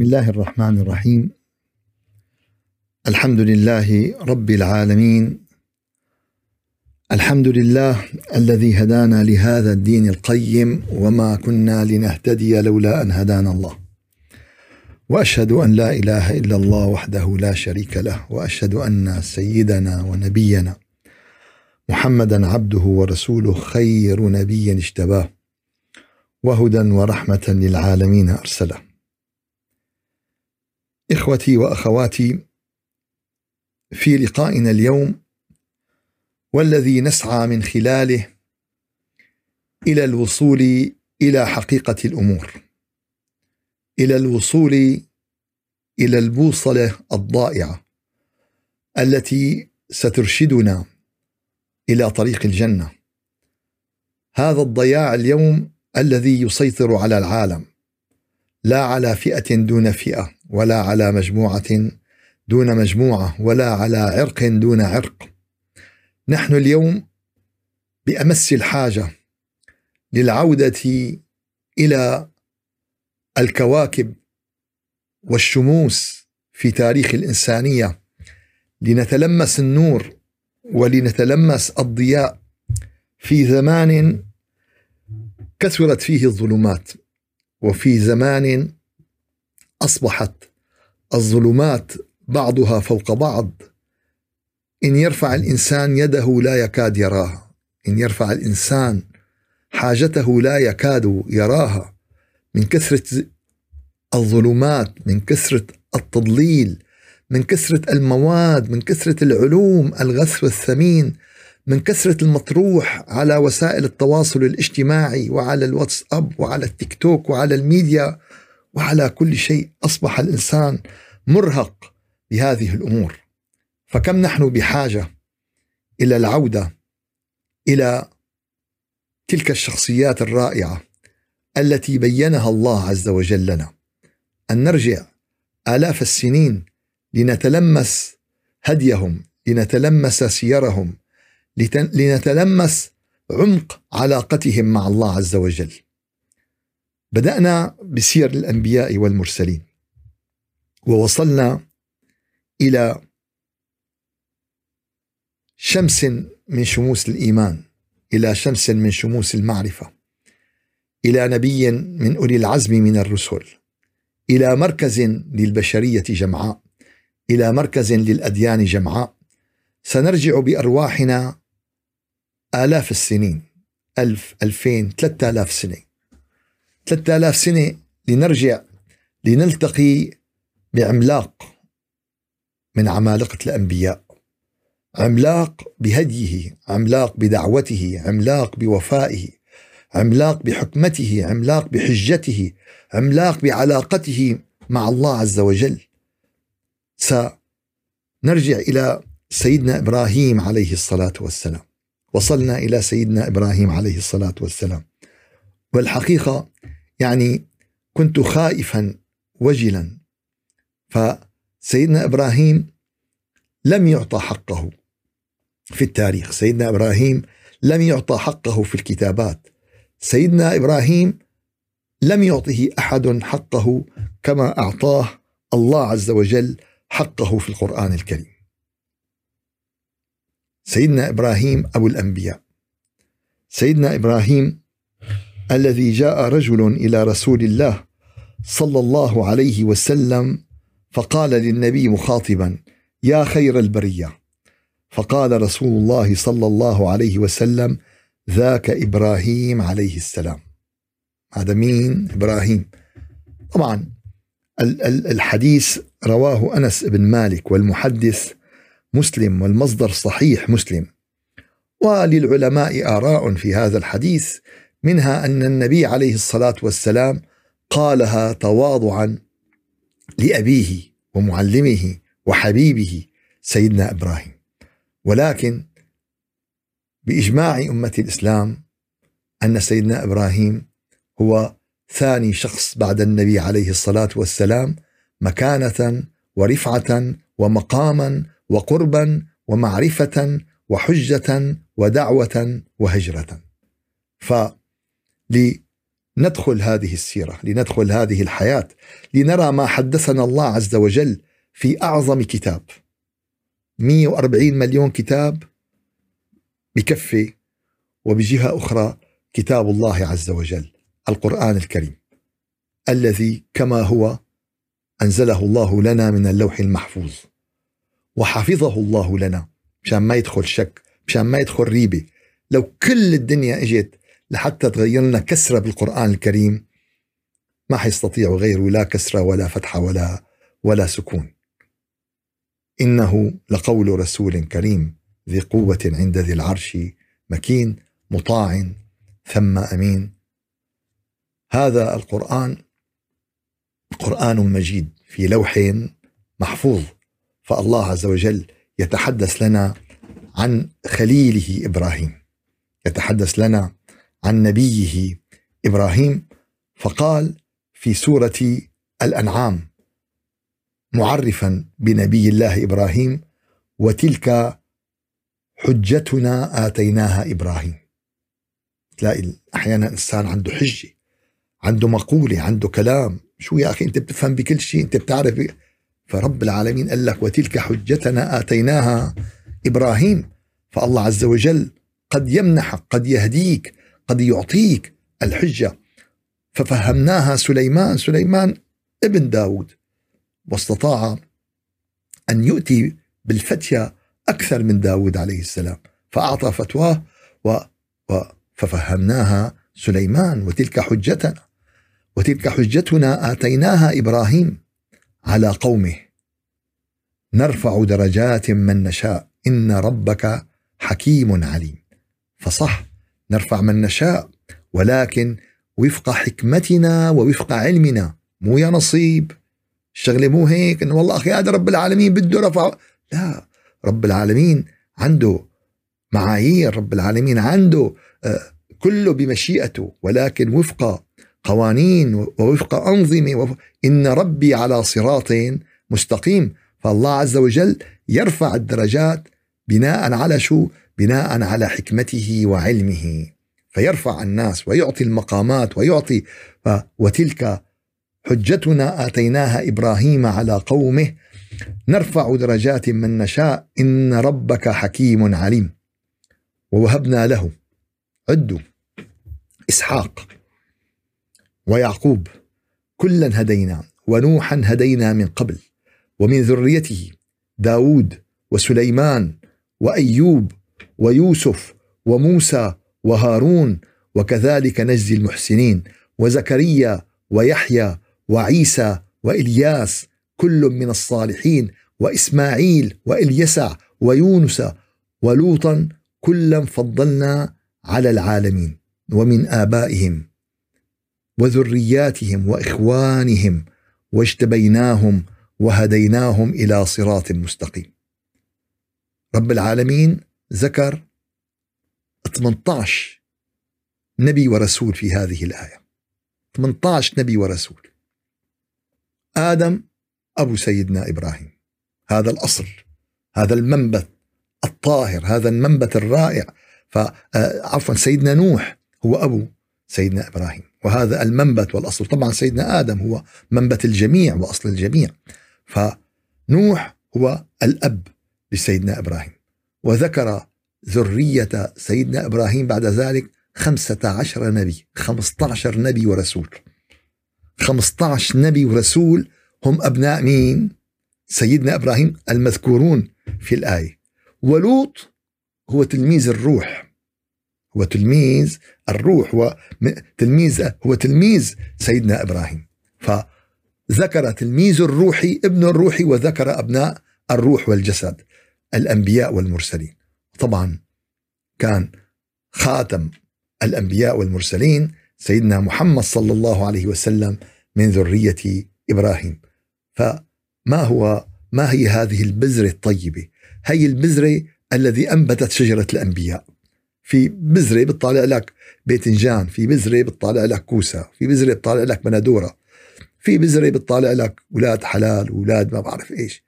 بسم الله الرحمن الرحيم. الحمد لله رب العالمين. الحمد لله الذي هدانا لهذا الدين القيم وما كنا لنهتدي لولا أن هدانا الله. وأشهد أن لا إله إلا الله وحده لا شريك له وأشهد أن سيدنا ونبينا محمدا عبده ورسوله خير نبي اجتباه وهدى ورحمة للعالمين أرسله. إخوتي وأخواتي في لقائنا اليوم والذي نسعى من خلاله إلى الوصول إلى حقيقة الأمور إلى الوصول إلى البوصلة الضائعة التي سترشدنا إلى طريق الجنة. هذا الضياع اليوم الذي يسيطر على العالم. لا على فئة دون فئة ولا على مجموعة دون مجموعة ولا على عرق دون عرق. نحن اليوم بأمس الحاجة للعودة إلى الكواكب والشموس في تاريخ الإنسانية. لنتلمس النور ولنتلمس الضياء في زمان كثرت فيه الظلمات. وفي زمان أصبحت الظلمات بعضها فوق بعض. إن يرفع الإنسان يده لا يكاد يراها. إن يرفع الإنسان حاجته لا يكاد يراها. من كثرة الظلمات من كثرة التضليل من كثرة المواد من كثرة العلوم الغث والثمين من كثرة المطروح على وسائل التواصل الاجتماعي وعلى الواتساب وعلى التيك توك وعلى الميديا وعلى كل شيء أصبح الإنسان مرهق بهذه الأمور. فكم نحن بحاجة إلى العودة إلى تلك الشخصيات الرائعة التي بينها الله عز وجل لنا. أن نرجع آلاف السنين لنتلمس هديهم لنتلمس سيرهم لنتلمس عمق علاقتهم مع الله عز وجل. بدأنا بسير الأنبياء والمرسلين ووصلنا إلى شمس من شموس الإيمان إلى شمس من شموس المعرفة إلى نبي من أولي العزم من الرسل إلى مركز للبشرية جمعاء إلى مركز للأديان جمعاء. سنرجع بأرواحنا آلاف السنين. ألف ألفين ثلاثة آلاف سنة. ثلاثة آلاف سنة لنرجع لنلتقي بعملاق من عمالقة الأنبياء. عملاق بهديه عملاق بدعوته عملاق بوفائه عملاق بحكمته عملاق بحجته عملاق بعلاقته مع الله عز وجل. سنرجع إلى سيدنا إبراهيم عليه الصلاة والسلام. وصلنا إلى سيدنا إبراهيم عليه الصلاة والسلام. والحقيقة يعني كنت خائفا وجلا. فسيدنا إبراهيم لم يعطى حقه في التاريخ. سيدنا إبراهيم لم يعطى حقه في الكتابات. سيدنا إبراهيم لم يعطه أحد حقه كما أعطاه الله عز وجل حقه في القرآن الكريم. سيدنا إبراهيم أبو الأنبياء. سيدنا إبراهيم الذي جاء رجل إلى رسول الله صلى الله عليه وسلم فقال للنبي مخاطبا يا خير البرية. فقال رسول الله صلى الله عليه وسلم ذاك إبراهيم عليه السلام. هذا مين؟ إبراهيم. طبعا الحديث رواه أنس بن مالك والمحدث مسلم والمصدر صحيح مسلم. وللعلماء آراء في هذا الحديث منها أن النبي عليه الصلاة والسلام قالها تواضعا لأبيه ومعلمه وحبيبه سيدنا إبراهيم. ولكن بإجماع أمة الإسلام أن سيدنا إبراهيم هو ثاني شخص بعد النبي عليه الصلاة والسلام مكانة ورفعة ومقاما وقربا ومعرفة وحجة ودعوة وهجرة. ف ندخل هذه السيرة لندخل هذه الحياة لنرى ما حدثنا الله عز وجل في أعظم كتاب. 140 مليون كتاب بكفي وبجهة أخرى كتاب الله عز وجل القرآن الكريم الذي كما هو أنزله الله لنا من اللوح المحفوظ. وحفظه الله لنا. مشان ما يدخل شك مشان ما يدخل ريبة. لو كل الدنيا إجت لحتى تغير لنا كسرة بالقرآن الكريم ما حيستطيع غيره لا كسرة ولا فتحة ولا ولا سكون. إنه لقول رسول كريم ذي قوة عند ذي العرش مكين مطاع ثم أمين. هذا القرآن قرآن مجيد في لوح محفوظ. فالله عز وجل يتحدث لنا عن خليله إبراهيم يتحدث لنا عن نبيه إبراهيم فقال في سورة الأنعام معرفا بنبي الله إبراهيم وتلك حجتنا آتيناها إبراهيم. تلاقي أحيانا إنسان عنده حجة عنده مقولة عنده كلام شو يا أخي أنت بتفهم بكل شيء أنت بتعرف فرب العالمين قال لك وتلك حجتنا آتيناها إبراهيم. فالله عز وجل قد يمنحك قد يهديك قد يعطيك الحجة. ففهمناها سليمان سليمان ابن داود. واستطاع أن يؤتي بالفتية أكثر من داود عليه السلام. فأعطى فتواه و و ففهمناها سليمان. وتلك حجتنا وتلك حجتنا آتيناها إبراهيم. على قومه. نرفع درجات من نشاء. إن ربك حكيم عليم. فصح نرفع من نشاء. ولكن وفق حكمتنا ووفق علمنا. مو يا نصيب. الشغلة مو هيك إنه والله أخي هذا رب العالمين بده رفع. لا رب العالمين عنده معايير. رب العالمين عنده آه، كله بمشيئته. ولكن وفق قوانين ووفق أنظمة إن ربي على صراط مستقيم. فالله عز وجل يرفع الدرجات بناء على شو؟ بناء على حكمته وعلمه. فيرفع الناس ويعطي المقامات ويعطي وتلك حجتنا آتيناها إبراهيم على قومه. نرفع درجات من نشاء. إن ربك حكيم عليم. ووهبنا له. عدوا. إسحاق. ويعقوب كلا هدينا ونوحا هدينا من قبل ومن ذريته داود وسليمان وأيوب ويوسف وموسى وهارون وكذلك نجزي المحسنين وزكريا ويحيى وعيسى وإلياس كل من الصالحين وإسماعيل واليسع ويونس ولوطا كلا فضلنا على العالمين ومن آبائهم. وذرياتهم وإخوانهم واجتبيناهم وهديناهم إلى صراط مستقيم. رب العالمين ذكر 18 نبي ورسول في هذه الآية. 18 نبي ورسول. آدم أبو سيدنا إبراهيم هذا الأصل هذا المنبت الطاهر هذا المنبت الرائع آه، سيدنا نوح هو أبو سيدنا إبراهيم وهذا المنبت والأصل. طبعا سيدنا آدم هو منبت الجميع وأصل الجميع. فنوح هو الأب لسيدنا إبراهيم. وذكر ذرية سيدنا إبراهيم بعد ذلك خمسة عشر نبي خمسة عشر نبي ورسول. 15 نبي ورسول هم أبناء مين؟ سيدنا إبراهيم المذكورون في الآية. ولوط هو تلميذ الروح. هو تلميذ الروح هو تلميذ هو تلميذ سيدنا إبراهيم. فذكر تلميذ الروحي ابن الروحي وذكر أبناء الروح والجسد الأنبياء والمرسلين. طبعا كان خاتم الأنبياء والمرسلين سيدنا محمد صلى الله عليه وسلم من ذرية إبراهيم. فما هو ما هي هذه البذرة الطيبة؟ هي البذرة الذي أنبتت شجرة الأنبياء. في بذرة بتطالع لك باذنجان في بذرة بتطالع لك كوسة في بذرة بتطالع لك بندورة في بذرة بتطالع لك أولاد حلال أولاد ما بعرف إيش.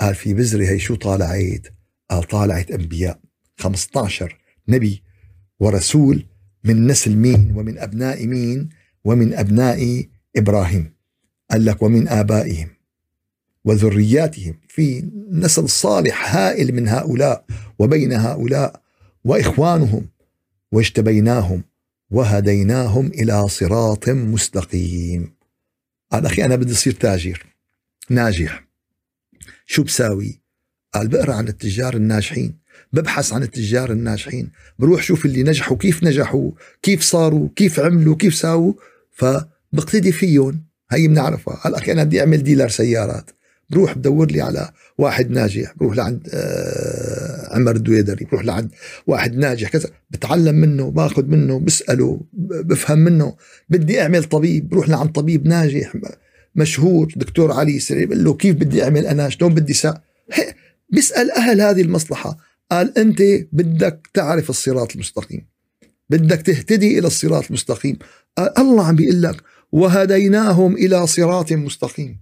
قال في بذرة هي شو طالعت؟ قال طالعت أنبياء. 15 نبي ورسول من نسل مين ومن أبناء مين ومن أبناء إبراهيم. قال لك ومن آبائهم وذرياتهم. في نسل صالح هائل من هؤلاء وبين هؤلاء وإخوانهم واجتبيناهم وهديناهم إلى صراط مستقيم. قال أخي أنا بدي أصير تاجر ناجح. شو بساوي؟ قال بقرأ عن التجار الناجحين ببحث عن التجار الناجحين بروح شوف اللي نجحوا كيف نجحوا كيف صاروا كيف عملوا كيف ساووا. فبقتدي فيهم هي بنعرفها. قال أخي أنا بدي أعمل ديلر سيارات. بروح بدور لي على واحد ناجح بروح لعند آه عمر الدويدري بروح لعند واحد ناجح كذا بتعلم منه باخذ منه بسأله بفهم منه بدي أعمل طبيب بروح لعند طبيب ناجح مشهور دكتور علي سري بقول له كيف بدي أعمل أنا؟ شلون بدي سا؟ بيسأل أهل هذه المصلحة. قال أنت بدك تعرف الصراط المستقيم. بدك تهتدي إلى الصراط المستقيم. الله عم بيقول لك وهديناهم إلى صراط مستقيم.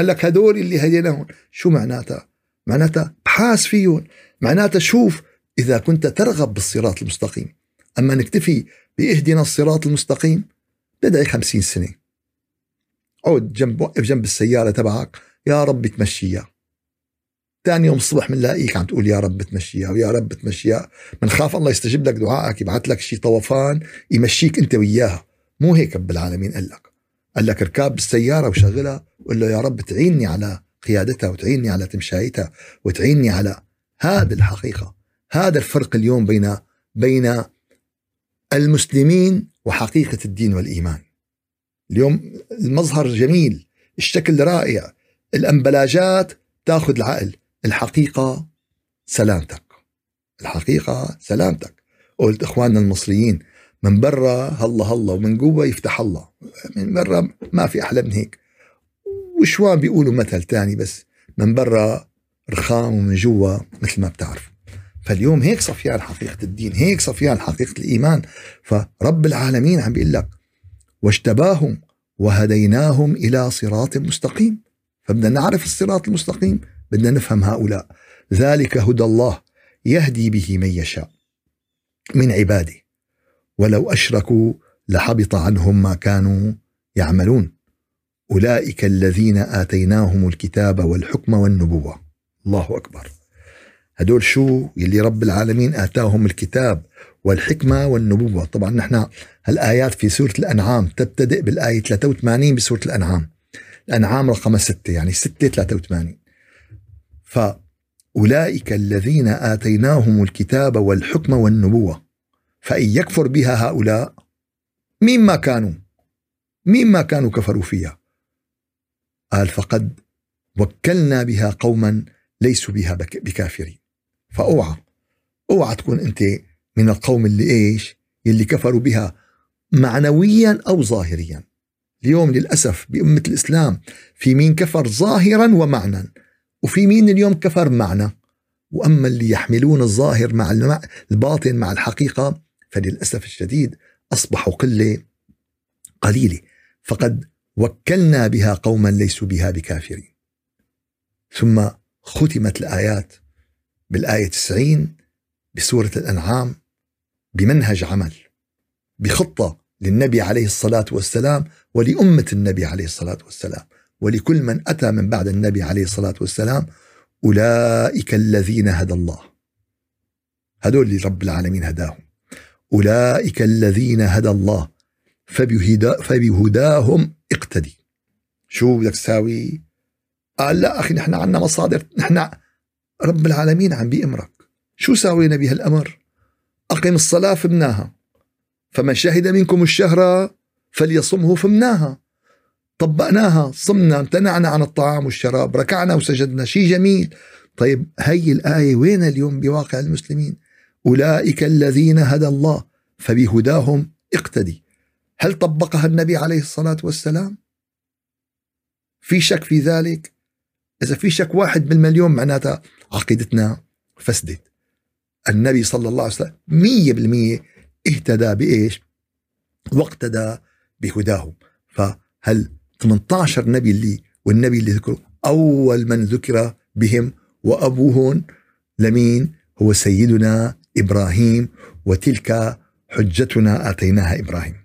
قال لك هدول اللي هديناهم. شو معناتها؟ معناتها بحاس فيهم. معناتها شوف إذا كنت ترغب بالصراط المستقيم. أما نكتفي بإهدنا الصراط المستقيم بدعي خمسين سنة. عود جنب وقف جنب السيارة تبعك. يا رب تمشيها ثاني يوم الصبح بنلاقيك عم تقول يا رب تمشيها ويا رب تمشيها بنخاف الله يستجيب لك دعائك يبعث لك شيء طوفان يمشيك أنت وياها مو هيك رب العالمين قال لك. قال لك اركاب بالسياره وشغلها وقول له يا رب تعيني على قيادتها وتعيني على تمشايتها وتعيني على هذا الحقيقة. هذا الفرق اليوم بين بين المسلمين وحقيقة الدين والإيمان. اليوم المظهر جميل الشكل رائع الأمبلاجات تأخذ العقل الحقيقة سلامتك. الحقيقة سلامتك. قلت إخواننا المصريين من برا هلا هلا ومن جوا يفتح الله. من برا ما في أحلى من هيك. وشوان بيقولوا مثل تاني بس من برا رخام ومن جوا مثل ما بتعرف فاليوم هيك صفيان حقيقة الدين هيك صفيان حقيقة الإيمان. فرب العالمين عم بيقول لك واجتباهم وهديناهم إلى صراط مستقيم. فبدنا نعرف الصراط المستقيم بدنا نفهم هؤلاء. ذلك هدى الله يهدي به من يشاء من عباده. ولو أشركوا لحبط عنهم ما كانوا يعملون. أولئك الذين آتيناهم الكتاب والحكم والنبوة. الله أكبر. هدول شو يلي رب العالمين آتاهم الكتاب والحكمة والنبوة. طبعا نحن هالآيات في سورة الأنعام تبتدئ بالآية 83 بسورة الأنعام. الأنعام رقم 6 يعني 6 83 فأولئك الذين آتيناهم الكتاب والحكم والنبوة. فإن يكفر بها هؤلاء مين ما كانوا؟ مين ما كانوا كفروا فيها؟ قال فقد وكلنا بها قوما ليسوا بها بكافرين. فأوعى أوعى تكون أنت من القوم اللي إيش؟ يلي كفروا بها معنويا أو ظاهريا. اليوم للأسف بأمة الإسلام في مين كفر ظاهرا ومعنى وفي مين اليوم كفر معنا وأما اللي يحملون الظاهر مع الباطن مع الحقيقة فللأسف الشديد اصبحوا قله قليله فقد وكلنا بها قوما ليسوا بها بكافرين. ثم ختمت الآيات بالآية 90 بسورة الأنعام بمنهج عمل بخطة للنبي عليه الصلاة والسلام ولأمة النبي عليه الصلاة والسلام. ولكل من أتى من بعد النبي عليه الصلاة والسلام أولئك الذين هدى الله. هدول اللي رب العالمين هداهم. أولئك الذين هدى الله فبهدا فبهداهم اقتدي. شو بدك تساوي؟ قال لا أخي نحن عنا مصادر نحن رب العالمين عم بيأمرك. شو ساوينا بهالأمر؟ أقم الصلاة فمناها فمن شهد منكم الشهر فليصمه فمناها طبقناها صمنا امتنعنا عن الطعام والشراب ركعنا وسجدنا شيء جميل. طيب هي الآية وين اليوم بواقع المسلمين؟ أولئك الذين هدى الله فبهداهم اقتدي. هل طبقها النبي عليه الصلاة والسلام؟ في شك في ذلك؟ إذا في شك واحد بالمليون معناتها عقيدتنا فسدت النبي صلى الله عليه وسلم مية بالمية اهتدى بإيش؟ واقتدى بهداهم. فهل 18 نبي اللي والنبي اللي ذكره أول من ذكر بهم وأبوهن لمين؟ هو سيدنا إبراهيم وتلك حجتنا آتيناها إبراهيم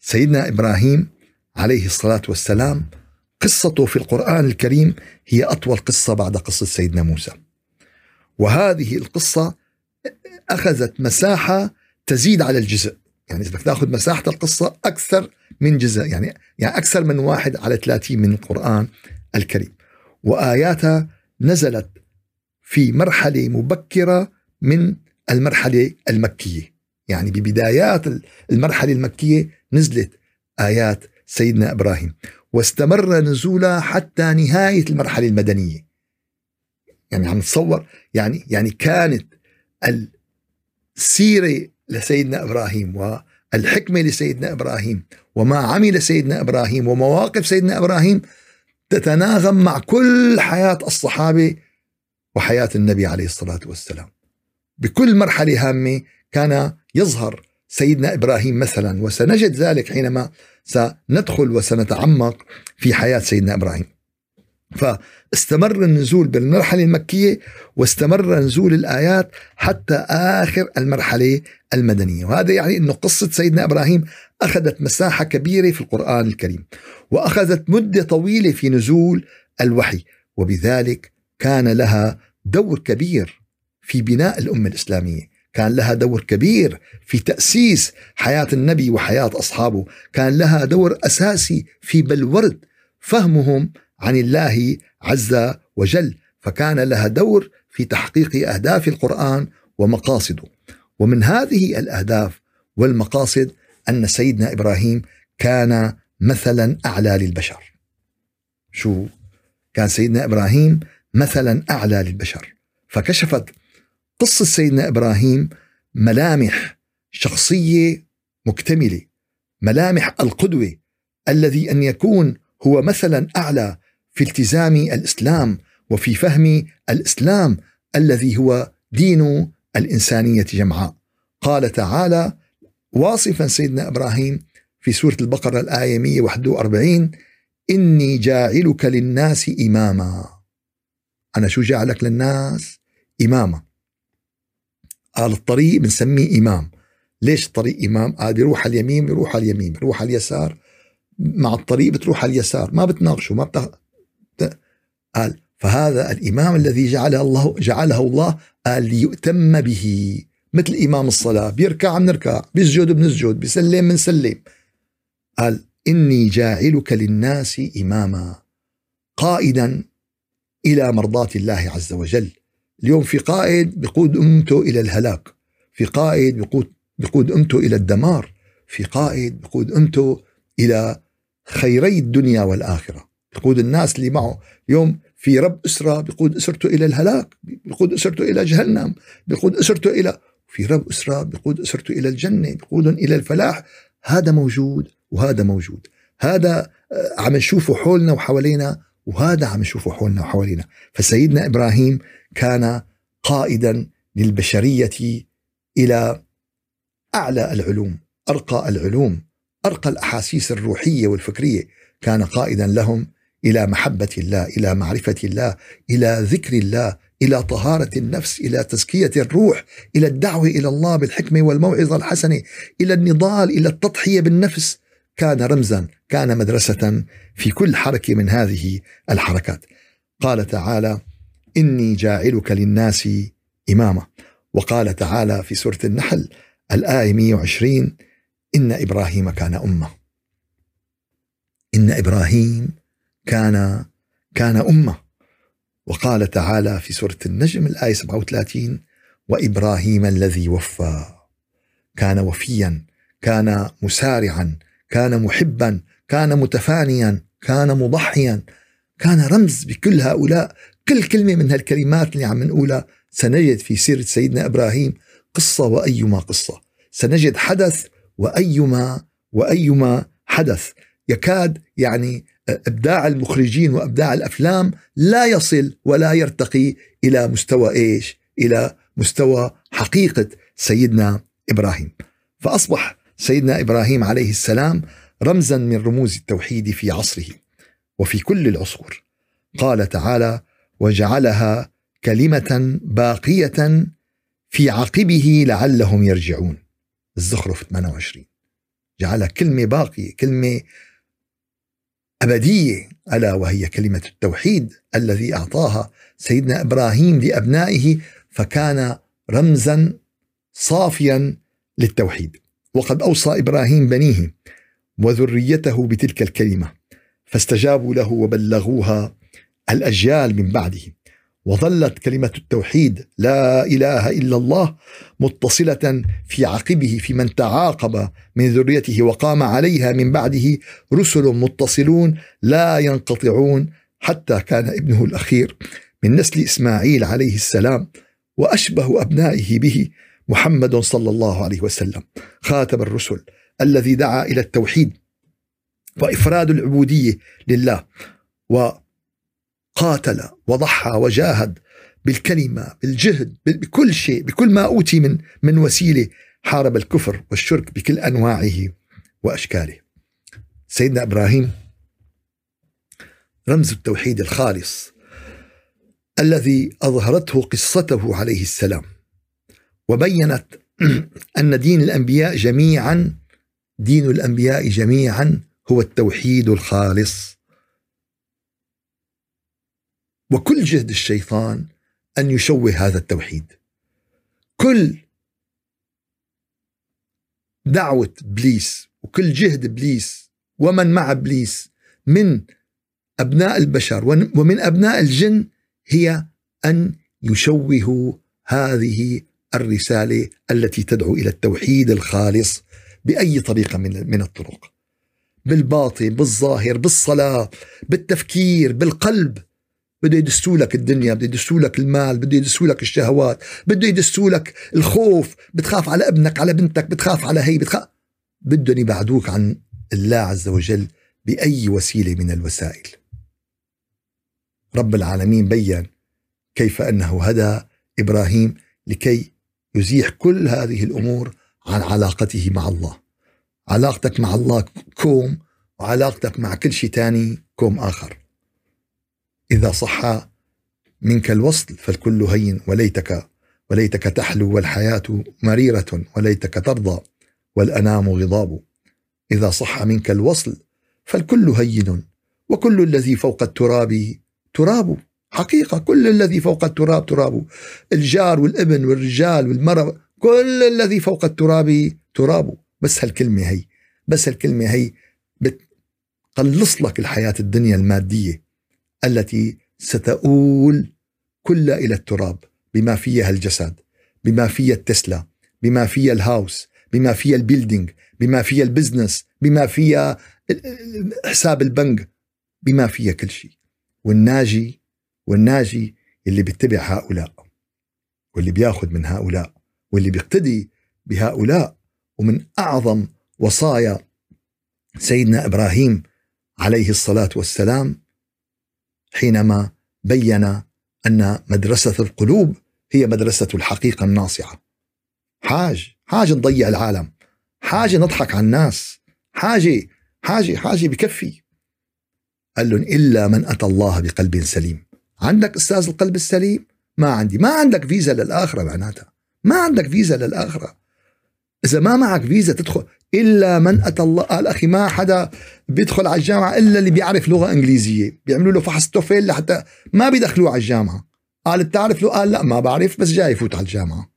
سيدنا إبراهيم عليه الصلاة والسلام قصته في القرآن الكريم هي أطول قصة بعد قصة سيدنا موسى. وهذه القصة أخذت مساحة تزيد على الجزء، يعني إذا بدك تأخذ مساحة القصة أكثر من جزء يعني يعني أكثر من واحد على 30 من القرآن الكريم. وآياتها نزلت في مرحلة مبكرة من المرحلة المكية، يعني ببدايات المرحلة المكية نزلت آيات سيدنا إبراهيم. واستمر نزولها حتى نهاية المرحلة المدنية. يعني عم نتصور يعني يعني كانت السيرة لسيدنا إبراهيم والحكمة لسيدنا إبراهيم وما عمل سيدنا إبراهيم ومواقف سيدنا إبراهيم تتناغم مع كل حياة الصحابة وحياة النبي عليه الصلاة والسلام. بكل مرحلة هامة كان يظهر سيدنا إبراهيم مثلا وسنجد ذلك حينما سندخل وسنتعمق في حياة سيدنا إبراهيم. فاستمر النزول بالمرحلة المكية واستمر نزول الآيات حتى آخر المرحلة المدنية، وهذا يعني إنه قصة سيدنا إبراهيم أخذت مساحة كبيرة في القرآن الكريم، وأخذت مدة طويلة في نزول الوحي، وبذلك كان لها دور كبير في بناء الأمة الإسلامية. كان لها دور كبير في تأسيس حياة النبي وحياة أصحابه. كان لها دور أساسي في بلورد فهمهم عن الله عز وجل. فكان لها دور في تحقيق أهداف القرآن ومقاصده. ومن هذه الأهداف والمقاصد أن سيدنا إبراهيم كان مثلا أعلى للبشر. شو كان سيدنا إبراهيم مثلا أعلى للبشر. فكشفت قصة سيدنا إبراهيم ملامح شخصية مكتملة ملامح القدوة الذي أن يكون هو مثلا أعلى في التزام الإسلام وفي فهم الإسلام الذي هو دين الإنسانية جمعاء. قال تعالى واصفا سيدنا إبراهيم في سورة البقرة الآية 141 إني جاعلك للناس إماما. أنا شو جعلك للناس؟ إماما. قال الطريق بنسميه إمام. ليش الطريق إمام؟ قال بيروح على اليمين بيروح على اليمين. بيروح على اليسار مع الطريق بتروح على اليسار. ما بتناقشه ما بتخ... قال فهذا الإمام الذي جعله الله جعله الله قال ليؤتم به. مثل إمام الصلاة بيركع بنركع بيسجد بنسجد بيسلم بنسلم قال إني جاعلك للناس إماما قائدا إلى مرضاة الله عز وجل. اليوم في قائد بيقود أمته إلى الهلاك في قائد بيقود بيقود أمته إلى الدمار في قائد بيقود أمته إلى خيري الدنيا والآخرة. بيقود الناس اللي معه. اليوم في رب أسرة بيقود أسرته إلى الهلاك بيقود أسرته إلى جهنم بيقود أسرته إلى في رب أسرة بيقود أسرته إلى الجنة بيقودهم إلى الفلاح. هذا موجود وهذا موجود. هذا آه، عم نشوفه حولنا وحوالينا وهذا عم نشوفه حولنا وحوالينا. فسيدنا إبراهيم كان قائدا للبشرية إلى أعلى العلوم أرقى العلوم أرقى الأحاسيس الروحية والفكرية. كان قائدا لهم إلى محبة الله إلى معرفة الله إلى ذكر الله إلى طهارة النفس إلى تزكية الروح إلى الدعوة إلى الله بالحكمة والموعظة الحسنة إلى النضال إلى التضحية بالنفس. كان رمزا كان مدرسة في كل حركه من هذه الحركات. قال تعالى إني جاعلك للناس إماما. وقال تعالى في سورة النحل الآية 120 إن إبراهيم كان أمة. إن إبراهيم كان كان أمة. وقال تعالى في سورة النجم الآية 37 وإبراهيم الذي وفى. كان وفيا كان مسارعا كان محبا كان متفانيا كان مضحيا كان رمز بكل هؤلاء كل كلمة من هالكلمات اللي عم نقولها سنجد في سيرة سيدنا إبراهيم قصة وأيما قصة سنجد حدث وأيما وأيما حدث يكاد يعني أبداع المخرجين وأبداع الأفلام لا يصل ولا يرتقي إلى مستوى إيش؟ إلى مستوى حقيقة سيدنا إبراهيم. فأصبح سيدنا إبراهيم عليه السلام رمزا من رموز التوحيد في عصره وفي كل العصور. قال تعالى: وجعلها كلمة باقية في عقبه لعلهم يرجعون الزخرف 28 جعلها كلمة باقية كلمة أبدية ألا وهي كلمة التوحيد الذي أعطاها سيدنا إبراهيم لأبنائه فكان رمزا صافيا للتوحيد. وقد أوصى إبراهيم بنيه وذريته بتلك الكلمة فاستجابوا له وبلغوها الأجيال من بعده. وظلت كلمة التوحيد لا إله إلا الله متصلة في عقبه في من تعاقب من ذريته وقام عليها من بعده رسل متصلون لا ينقطعون حتى كان ابنه الأخير من نسل إسماعيل عليه السلام وأشبه أبنائه به محمد صلى الله عليه وسلم خاتم الرسل الذي دعا إلى التوحيد وإفراد العبودية لله و قاتل وضحى وجاهد بالكلمة بالجهد بكل شيء بكل ما أوتي من من وسيلة حارب الكفر والشرك بكل أنواعه وأشكاله. سيدنا إبراهيم رمز التوحيد الخالص الذي أظهرته قصته عليه السلام وبينت أن دين الأنبياء جميعا دين الأنبياء جميعا هو التوحيد الخالص. وكل جهد الشيطان أن يشوه هذا التوحيد. كل دعوة إبليس وكل جهد إبليس ومن مع إبليس من أبناء البشر ومن أبناء الجن هي أن يشوهوا هذه الرسالة التي تدعو إلى التوحيد الخالص بأي طريقة من من الطرق. بالباطن بالظاهر بالصلاة بالتفكير بالقلب. بده يدسوا لك الدنيا بده يدسوا لك المال بده يدسوا لك الشهوات بده يدسوا لك الخوف. بتخاف على ابنك على بنتك بتخاف على هي بتخاف. بدهم يبعدوك عن الله عز وجل بأي وسيلة من الوسائل. رب العالمين بين كيف أنه هدى إبراهيم لكي يزيح كل هذه الأمور عن علاقته مع الله. علاقتك مع الله كوم وعلاقتك مع كل شيء تاني كوم آخر. إذا صح منك الوصل فالكل هين وليتك وليتك تحلو والحياة مريرة وليتك ترضى والأنام غضاب. إذا صح منك الوصل فالكل هين وكل الذي فوق التراب تراب. حقيقة كل الذي فوق التراب تراب. الجار والإبن والرجال والمرأة كل الذي فوق التراب تراب. بس هالكلمة هي بس هالكلمة هي بتقلص لك الحياة الدنيا المادية التي ستؤول كلها إلى التراب. بما فيها الجسد بما فيها التسلا بما فيها ال house بما فيها ال building بما فيها ال business بما فيها حساب البنك بما فيها كل شيء. والناجي والناجي اللي بيتبع هؤلاء واللي بياخذ من هؤلاء واللي بيقتدي بهؤلاء ومن أعظم وصايا سيدنا إبراهيم عليه الصلاة والسلام حينما بين أن مدرسة القلوب هي مدرسة الحقيقة الناصعة. حاج حاجة نضيع العالم، حاجة نضحك على الناس، حاجة حاجة حاجة بكفي. قال لهم إلا من أتى الله بقلب سليم. عندك أستاذ القلب السليم؟ ما عندي، ما عندك فيزا للآخرة معناتها، ما عندك فيزا للآخرة. إذا ما معك فيزا تدخل إلا من أتى الله. قال أخي ما حدا بيدخل على الجامعة إلا اللي بيعرف لغة إنجليزية. بيعملوا له فحص توفيل لحتى ما بيدخلوه على الجامعة. قال بتعرف له قال لا ما بعرف بس جاي يفوت على الجامعة.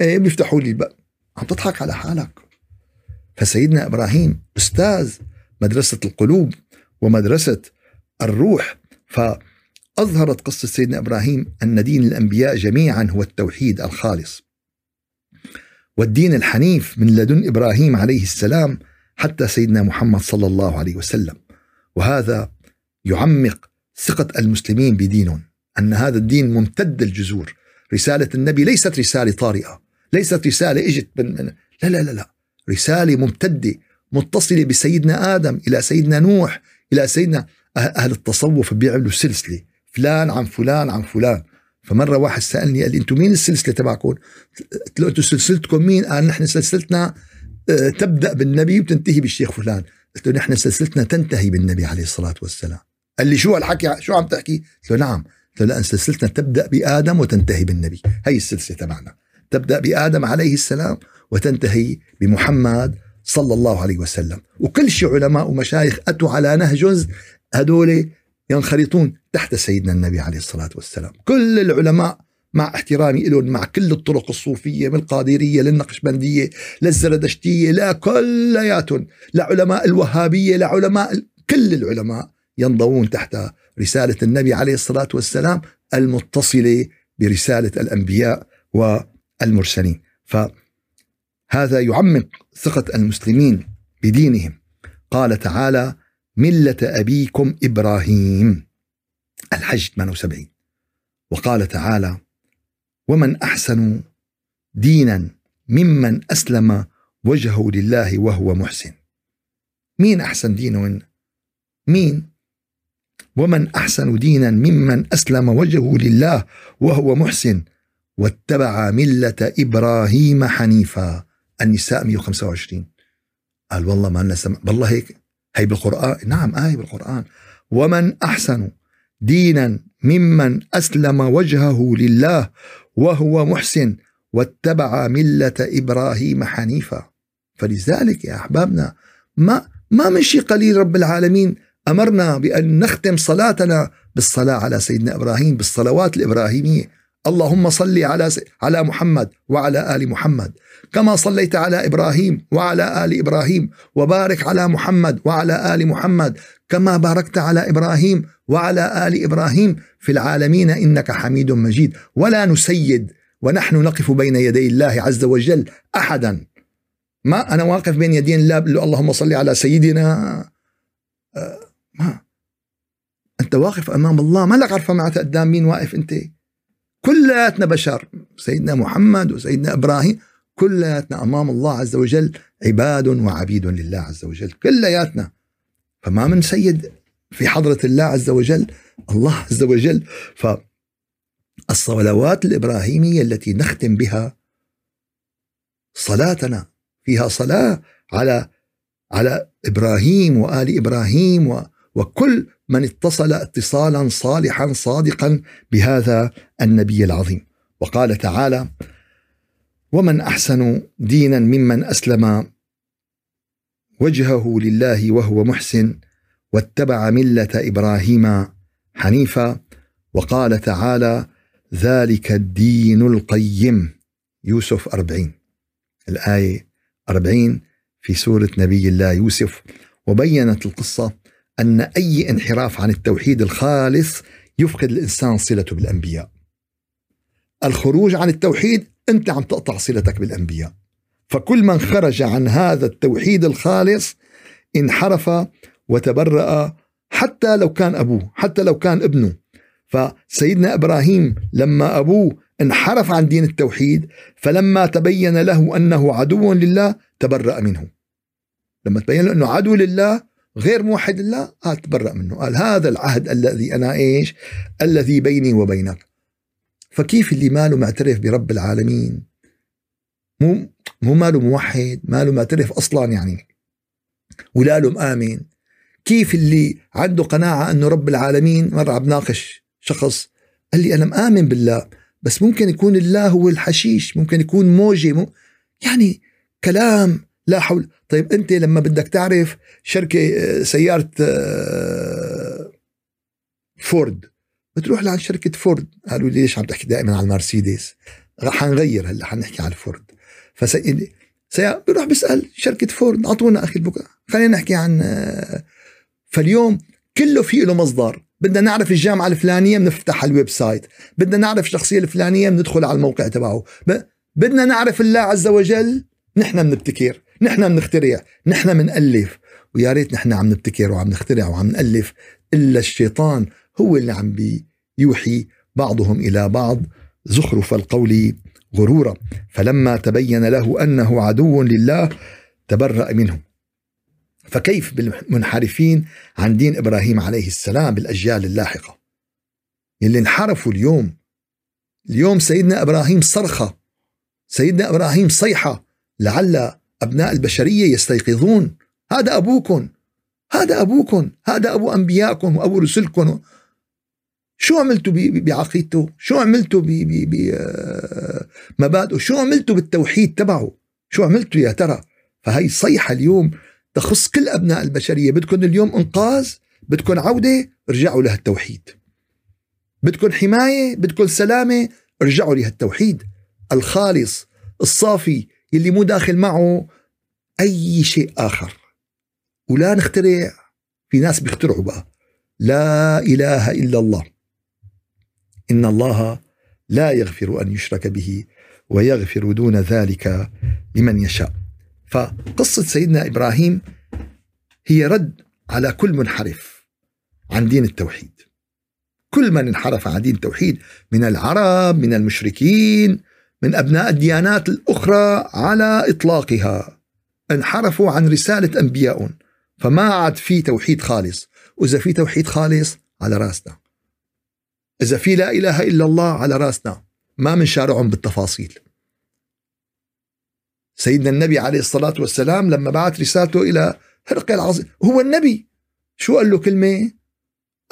إيه بيفتحوا لي الباب. عم تضحك على حالك. فسيدنا إبراهيم أستاذ مدرسة القلوب ومدرسة الروح فاظهرت قصة سيدنا إبراهيم أن دين الأنبياء جميعا هو التوحيد الخالص. والدين الحنيف من لدن إبراهيم عليه السلام حتى سيدنا محمد صلى الله عليه وسلم. وهذا يعمق ثقة المسلمين بدينهم أن هذا الدين ممتد الجذور. رسالة النبي ليست رسالة طارئة ليست رسالة إجت من, من لا لا لا لا. رسالة ممتدة متصلة بسيدنا آدم إلى سيدنا نوح إلى سيدنا أهل التصوف بيعملوا سلسلة. فلان عن فلان عن فلان. فمرة واحد سألني قال لي أنتم مين السلسلة تبعكم؟ قلت له أنتم سلسلتكم مين؟ قال نحن سلسلتنا آه، تبدأ بالنبي وتنتهي بالشيخ فلان. قلت له نحن سلسلتنا تنتهي بالنبي عليه الصلاة والسلام. قال لي شو هالحكي؟ شو عم تحكي؟ قلت له نعم. قلت له لأن سلسلتنا تبدأ بآدم وتنتهي بالنبي. هي السلسلة تبعنا. تبدأ بآدم عليه السلام وتنتهي بمحمد صلى الله عليه وسلم. وكل شيء علماء ومشايخ أتوا على نهج هدول ينخرطون تحت سيدنا النبي عليه الصلاة والسلام. كل العلماء مع احترامي لهم مع كل الطرق الصوفية من القادرية للنقشبندية للزردشتية لا كلياتهم لعلماء الوهابية لعلماء كل العلماء ينضوون تحت رسالة النبي عليه الصلاة والسلام المتصلة برسالة الأنبياء والمرسلين. فهذا يعمق ثقة المسلمين بدينهم. قال تعالى ملة أبيكم إبراهيم الحج 78 وقال تعالى ومن أحسن دينا ممن أسلم وجهه لله وهو محسن. مين أحسن دينا مين؟ ومن أحسن دينا ممن أسلم وجهه لله وهو محسن واتبع ملة إبراهيم حنيفا. النساء 125 قال والله ما لنا والله هيك هي بالقرآن. نعم آية بالقرآن. ومن أحسن دينا ممن أسلم وجهه لله وهو محسن واتبع ملة إبراهيم حنيفا. فلذلك يا أحبابنا ما ما من شيء قليل رب العالمين أمرنا بأن نختم صلاتنا بالصلاة على سيدنا إبراهيم بالصلوات الإبراهيمية. اللهم صل على على محمد وعلى آل محمد. كما صليت على إبراهيم وعلى آل إبراهيم وبارك على محمد وعلى آل محمد. كما باركت على إبراهيم وعلى آل إبراهيم في العالمين إنك حميد مجيد. ولا نسيد ونحن نقف بين يدي الله عز وجل أحدا. ما أنا واقف بين يدين الله اللهم صل على سيدنا أه ما؟ أنت واقف أمام الله. ما لك عارفه معناتها قدام مين واقف أنت؟ كلياتنا بشر سيدنا محمد وسيدنا إبراهيم كلياتنا أمام الله عز وجل عباد وعبيد لله عز وجل كلياتنا. فما من سيد في حضرة الله عز وجل الله عز وجل. فالصلوات الإبراهيمية التي نختم بها صلاتنا فيها صلاة على على إبراهيم وآل إبراهيم وكل من اتصل اتصالا صالحا صادقا بهذا النبي العظيم. وقال تعالى ومن أحسن دينا ممن أسلم وجهه لله وهو محسن واتبع ملة إبراهيم حنيفا وقال تعالى ذلك الدين القيم يوسف أربعين. الآية أربعين في سورة نبي الله يوسف وبينت القصة أن أي انحراف عن التوحيد الخالص يفقد الإنسان صلته بالأنبياء. الخروج عن التوحيد أنت عم تقطع صلتك بالأنبياء. فكل من خرج عن هذا التوحيد الخالص انحرف وتبرأ حتى لو كان أبوه حتى لو كان ابنه. فسيدنا إبراهيم لما أبوه انحرف عن دين التوحيد فلما تبين له أنه عدو لله تبرأ منه. لما تبين له أنه عدو لله غير موحد الله قال تبرأ منه. قال هذا العهد الذي أنا إيش؟ الذي بيني وبينك. فكيف اللي ماله معترف برب العالمين؟ مو مو ماله موحد ماله معترف أصلا يعني. ولا له مآمن كيف اللي عنده قناعة أنه رب العالمين؟ مرة عم ناقش شخص قال لي أنا مآمن بالله بس ممكن يكون الله هو الحشيش ممكن يكون موجة مو يعني كلام لا حول. طيب أنت لما بدك تعرف شركة آه، سيارة آه، فورد بتروح لعند شركة فورد. قالوا لي ليش عم تحكي دائما على المرسيدس؟ حنغير هلأ حنحكي على الفورد. فسي بروح بسأل شركة فورد أعطونا أخي البكاء. خلينا نحكي عن آه، فاليوم كله في له مصدر. بدنا نعرف الجامعة الفلانية بنفتح ال website. بدنا نعرف الشخصية الفلانية بندخل على الموقع تبعه. بدنا نعرف الله عز وجل نحن بنبتكر نحن بنخترع نحن بنألف ويا ريت نحن عم نبتكر وعم نخترع وعم نألف إلا الشيطان هو اللي عم بيوحي بعضهم إلى بعض زخرف القول غرورا. فلما تبين له أنه عدو لله تبرأ منه. فكيف بالمنحرفين عن دين إبراهيم عليه السلام بالأجيال اللاحقة؟ اللي انحرفوا اليوم. اليوم سيدنا إبراهيم صرخة سيدنا إبراهيم صيحة. لعل أبناء البشرية يستيقظون. هذا أبوكم هذا أبوكم هذا أبو أنبيائكم وأبو رسلكم شو عملتوا بعقيدته؟ شو عملتوا بمبادئه شو عملتوا بالتوحيد تبعه؟ شو عملتوا يا ترى؟ فهي صيحة اليوم تخص كل أبناء البشرية. بدكم اليوم إنقاذ بدكم عودة ارجعوا لهالتوحيد بدكم حماية بدكم سلامة ارجعوا لهالتوحيد الخالص الصافي اللي مو داخل معه أي شيء آخر. ولا نخترع في ناس بيخترعوا بقى. لا إله إلا الله. إن الله لا يغفر أن يشرك به ويغفر دون ذلك لمن يشاء. فقصة سيدنا إبراهيم هي رد على كل منحرف عن دين التوحيد. كل من انحرف عن دين التوحيد من العرب من المشركين من أبناء الديانات الأخرى على إطلاقها. انحرفوا عن رسالة أنبياء. فما عاد في توحيد خالص. وإذا في توحيد خالص على رأسنا. إذا في لا إله إلا الله على رأسنا. ما منشارعهم بالتفاصيل. سيدنا النبي عليه الصلاة والسلام لما بعث رسالته إلى هرقل العظيم هو النبي. شو قال له كلمة؟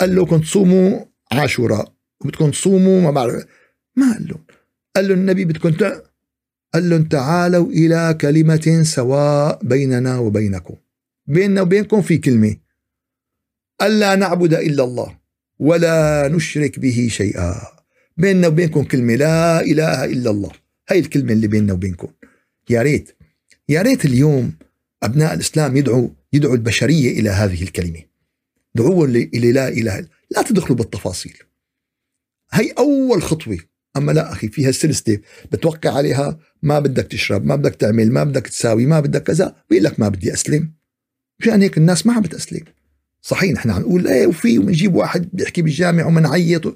قال له كنت تصوموا عاشوراء. وبدكم تصوموا ما بعرف. ما قال له. قال له النبي بدكم قال لهم تعالوا إلى كلمة سواء بيننا وبينكم. بيننا وبينكم في كلمة. ألا نعبد إلا الله ولا نشرك به شيئا. بيننا وبينكم كلمة لا إله إلا الله. هاي الكلمة اللي بيننا وبينكم. يا ريت يا ريت اليوم أبناء الإسلام يدعوا يدعوا البشرية إلى هذه الكلمة. دعوهم إلى لا إله لا تدخلوا بالتفاصيل. هي أول خطوة. أما لا أخي فيها سلسلة بتوقع عليها ما بدك تشرب ما بدك تعمل ما بدك تساوي ما بدك كذا. بيقول لك ما بدي أسلم. مشان هيك الناس ما عم بتأسلم. صحيح نحن عم نقول إيه وفي وبنجيب واحد بيحكي بالجامع ومنعيط و...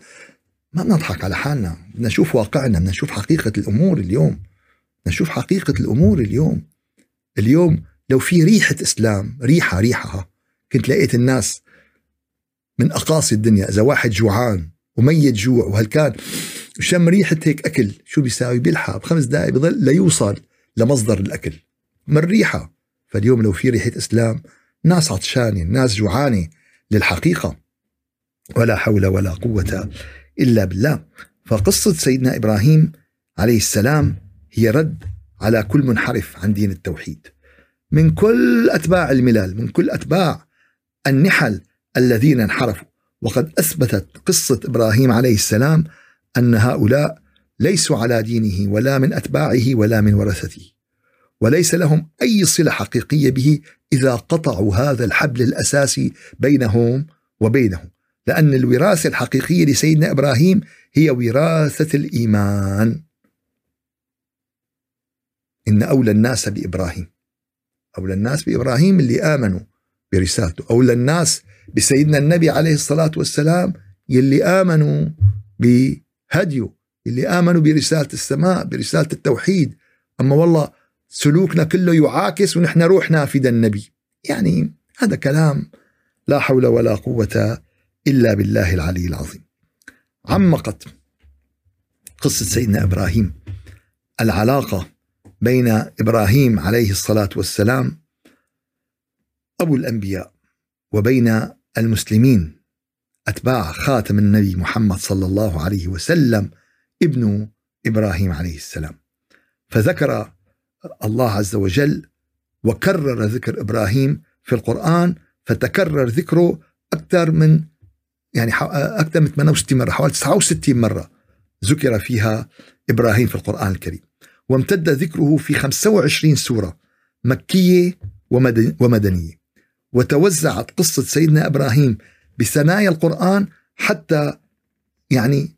ما بنضحك على حالنا. بدنا نشوف واقعنا بدنا نشوف حقيقة الأمور اليوم. بدنا نشوف حقيقة الأمور اليوم. اليوم لو في ريحة إسلام ريحة ريحة. كنت لقيت الناس من أقاصي الدنيا إذا واحد جوعان وميت جوع وهالكان شم ريحة هيك أكل. شو بيساوي؟ بيلحق. بخمس دقائق بضل ليوصل لمصدر الأكل. من ريحة. فاليوم لو في ريحة إسلام ناس عطشانة ناس جوعانة للحقيقة. ولا حول ولا قوة إلا بالله. فقصة سيدنا إبراهيم عليه السلام هي رد على كل منحرف عن دين التوحيد. من كل أتباع الملال من كل أتباع النحل الذين انحرفوا. وقد أثبتت قصة إبراهيم عليه السلام أن هؤلاء ليسوا على دينه ولا من أتباعه ولا من ورثته وليس لهم أي صلة حقيقية به إذا قطعوا هذا الحبل الأساسي بينهم وبينه لأن الوراثة الحقيقية لسيدنا إبراهيم هي وراثة الإيمان. إن أولى الناس بإبراهيم أولى الناس بإبراهيم اللي آمنوا برسالته أولى الناس بسيدنا النبي عليه الصلاة والسلام يلي آمنوا بهديه اللي آمنوا برسالة السماء برسالة التوحيد. أما والله سلوكنا كله يعاكس ونحن روحنا فدا النبي. يعني هذا كلام لا حول ولا قوة إلا بالله العلي العظيم. عمقت قصة سيدنا إبراهيم. العلاقة بين إبراهيم عليه الصلاة والسلام أبو الأنبياء وبين المسلمين. أتباع خاتم النبي محمد صلى الله عليه وسلم ابن إبراهيم عليه السلام. فذكر الله عز وجل وكرر ذكر إبراهيم في القرآن فتكرر ذكره أكثر من يعني أكثر من 68 مرة حوالي 69 مرة ذكر فيها إبراهيم في القرآن الكريم. وامتد ذكره في 25 سورة مكية ومدنية. وتوزعت قصة سيدنا إبراهيم بثنايا القرآن حتى يعني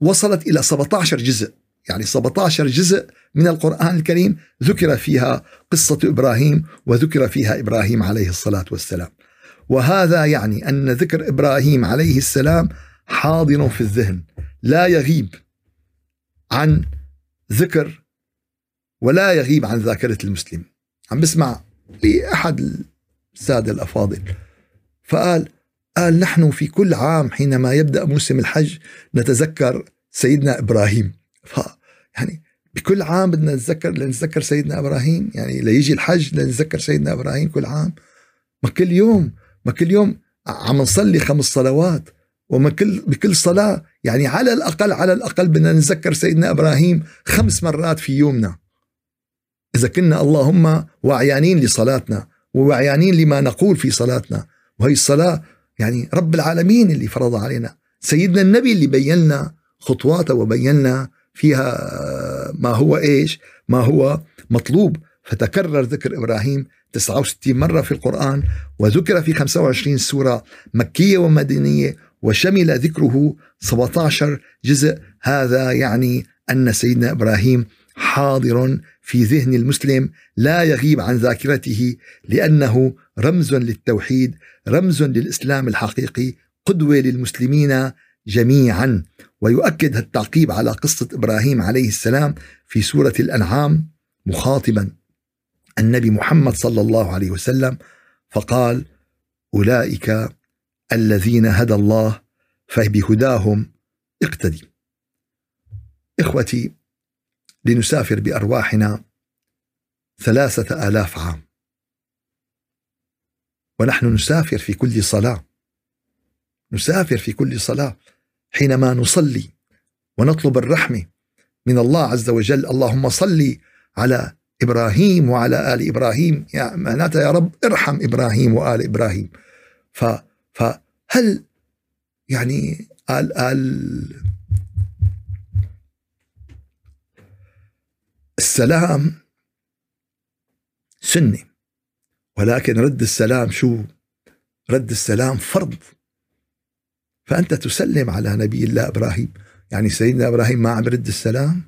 وصلت إلى 17 جزء. يعني 17 جزء من القرآن الكريم ذكر فيها قصة إبراهيم وذكر فيها إبراهيم عليه الصلاة والسلام. وهذا يعني أن ذكر إبراهيم عليه السلام حاضر في الذهن لا يغيب عن ذكر ولا يغيب عن ذاكرة المسلم. عم بسمع لأحد السادة الأفاضل فقال قال نحن في كل عام حينما يبدأ موسم الحج نتذكر سيدنا إبراهيم. ف يعني بكل عام بدنا نتذكر لنتذكر سيدنا إبراهيم. يعني ليجي الحج لنتذكر سيدنا إبراهيم كل عام. ما كل يوم ما كل يوم عم نصلي خمس صلوات. وما كل بكل صلاة يعني على الأقل على الأقل بدنا نتذكر سيدنا إبراهيم خمس مرات في يومنا. إذا كنا اللهم وعيانين لصلاتنا ووعيانين لما نقول في صلاتنا. وهي الصلاة يعني رب العالمين اللي فرض علينا. سيدنا النبي اللي بين لنا خطواته وبين لنا فيها ما هو إيش؟ ما هو مطلوب. فتكرر ذكر إبراهيم 69 مرة في القرآن وذكر في 25 سورة مكية ومدنية وشمل ذكره 17 جزء. هذا يعني أن سيدنا إبراهيم حاضر في ذهن المسلم لا يغيب عن ذاكرته لأنه رمز للتوحيد رمز للإسلام الحقيقي قدوة للمسلمين جميعا. ويؤكد التعقيب على قصة إبراهيم عليه السلام في سورة الأنعام مخاطبا النبي محمد صلى الله عليه وسلم فقال أولئك الذين هدى الله فبهداهم اقتدي. إخوتي لنسافر بأرواحنا ثلاثة آلاف عام. ونحن نسافر في كل صلاة. نسافر في كل صلاة حينما نصلي ونطلب الرحمه من الله عز وجل. اللهم صل على إبراهيم وعلى آل إبراهيم. يا معناتها يا رب ارحم إبراهيم وآل إبراهيم. ف فهل يعني ال آل السلام سنه ولكن رد السلام شو؟ رد السلام فرض. فأنت تسلم على نبي الله إبراهيم. يعني سيدنا إبراهيم ما عم يرد السلام؟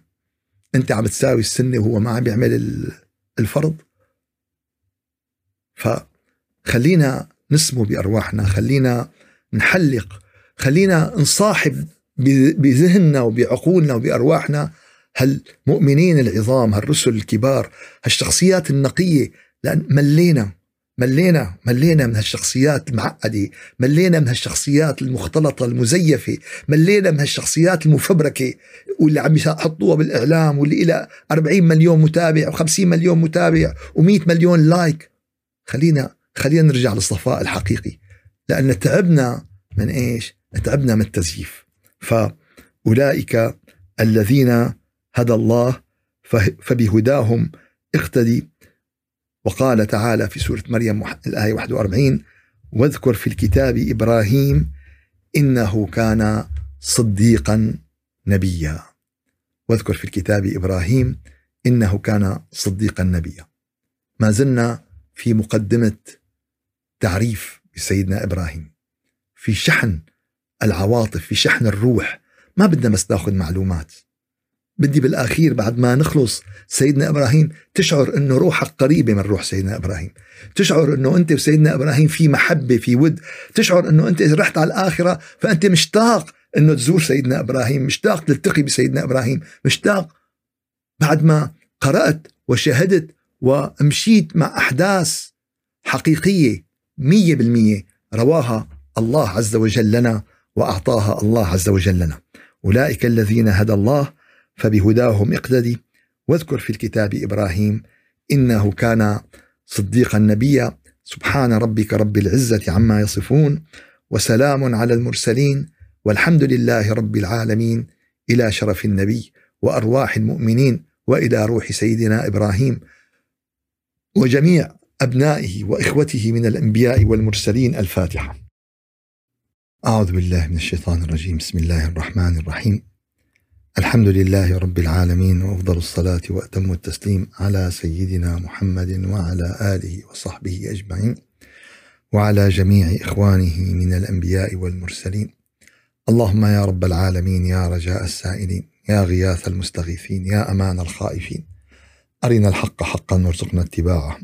أنت عم تساوي السنة وهو ما عم يعمل الفرض؟ فخلينا نسمو بأرواحنا خلينا نحلق خلينا نصاحب بذهننا وبعقولنا وبأرواحنا هالمؤمنين العظام هالرسل الكبار هالشخصيات النقية؟ لأن ملينا ملينا ملينا من هالشخصيات المعقدة ملينا من هالشخصيات المختلطة المزيفة ملينا من هالشخصيات المفبركة واللي عم يحطوها بالإعلام واللي إلى 40 مليون متابع و50 مليون متابع و100 مليون لايك. خلينا خلينا نرجع للصفاء الحقيقي. لأن تعبنا من إيش؟ تعبنا من التزييف. فأولئك الذين هدى الله فبهداهم اقتدي. وقال تعالى في سورة مريم الآية 41 واذكر في الكتاب إبراهيم إنه كان صديقا نبيا. واذكر في الكتاب إبراهيم إنه كان صديقا نبيا. ما زلنا في مقدمة تعريف بسيدنا إبراهيم في شحن العواطف في شحن الروح. ما بدنا بس ناخذ معلومات. بدي بالآخير بعد ما نخلص سيدنا إبراهيم تشعر إنه روحك قريبة من روح سيدنا إبراهيم. تشعر إنه أنت وسيدنا إبراهيم في محبة في ود. تشعر إنه أنت إذا رحت على الآخرة فأنت مشتاق إنه تزور سيدنا إبراهيم مشتاق تلتقي بسيدنا إبراهيم مشتاق. بعد ما قرأت وشاهدت ومشيت مع أحداث حقيقية مية بالمية رواها الله عز وجل لنا وأعطاها الله عز وجل لنا. أولئك الذين هدى الله فبهداهم اقتدي واذكر في الكتاب إبراهيم إنه كان صديقا نبيا سبحان ربك رب العزة عما يصفون وسلام على المرسلين والحمد لله رب العالمين إلى شرف النبي وأرواح المؤمنين وإلى روح سيدنا إبراهيم وجميع أبنائه وإخوته من الأنبياء والمرسلين الفاتحة. أعوذ بالله من الشيطان الرجيم، بسم الله الرحمن الرحيم. الحمد لله رب العالمين وافضل الصلاة وأتم التسليم على سيدنا محمد وعلى آله وصحبه أجمعين وعلى جميع إخوانه من الأنبياء والمرسلين. اللهم يا رب العالمين يا رجاء السائلين يا غياث المستغيثين يا أمان الخائفين أرنا الحق حقا وارزقنا اتباعه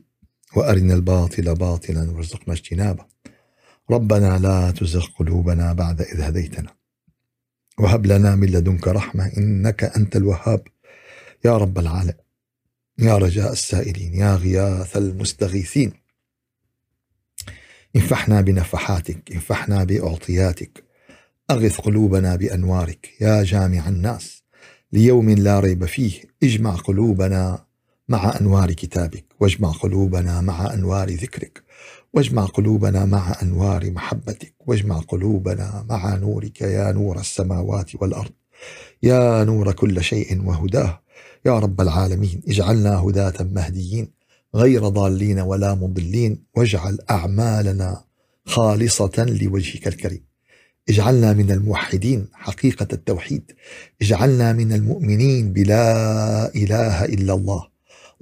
وأرنا الباطل باطلا وارزقنا اجتنابه. ربنا لا تزغ قلوبنا بعد إذ هديتنا وهب لنا من لدنك رحمة إنك أنت الوهاب. يا رب العالم يا رجاء السائلين يا غياث المستغيثين. انفحنا بنفحاتك انفحنا بأعطياتك. أغث قلوبنا بأنوارك. يا جامع الناس ليوم لا ريب فيه اجمع قلوبنا مع أنوار كتابك واجمع قلوبنا مع أنوار ذكرك. واجمع قلوبنا مع أنوار محبتك واجمع قلوبنا مع نورك يا نور السماوات والأرض. يا نور كل شيء وهداه. يا رب العالمين اجعلنا هداة مهديين غير ضالين ولا مضلين واجعل أعمالنا خالصة لوجهك الكريم. اجعلنا من الموحدين حقيقة التوحيد. اجعلنا من المؤمنين بلا إله إلا الله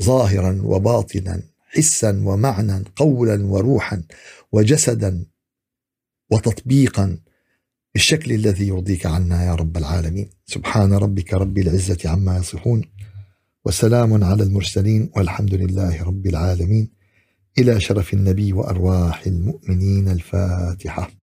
ظاهرا وباطنا حسا ومعنى قولا وروحا وجسدا وتطبيقا بالشكل الذي يرضيك عنا يا رب العالمين. سبحان ربك رب العزة عما يصفون وسلام على المرسلين والحمد لله رب العالمين. إلى شرف النبي وأرواح المؤمنين الفاتحة.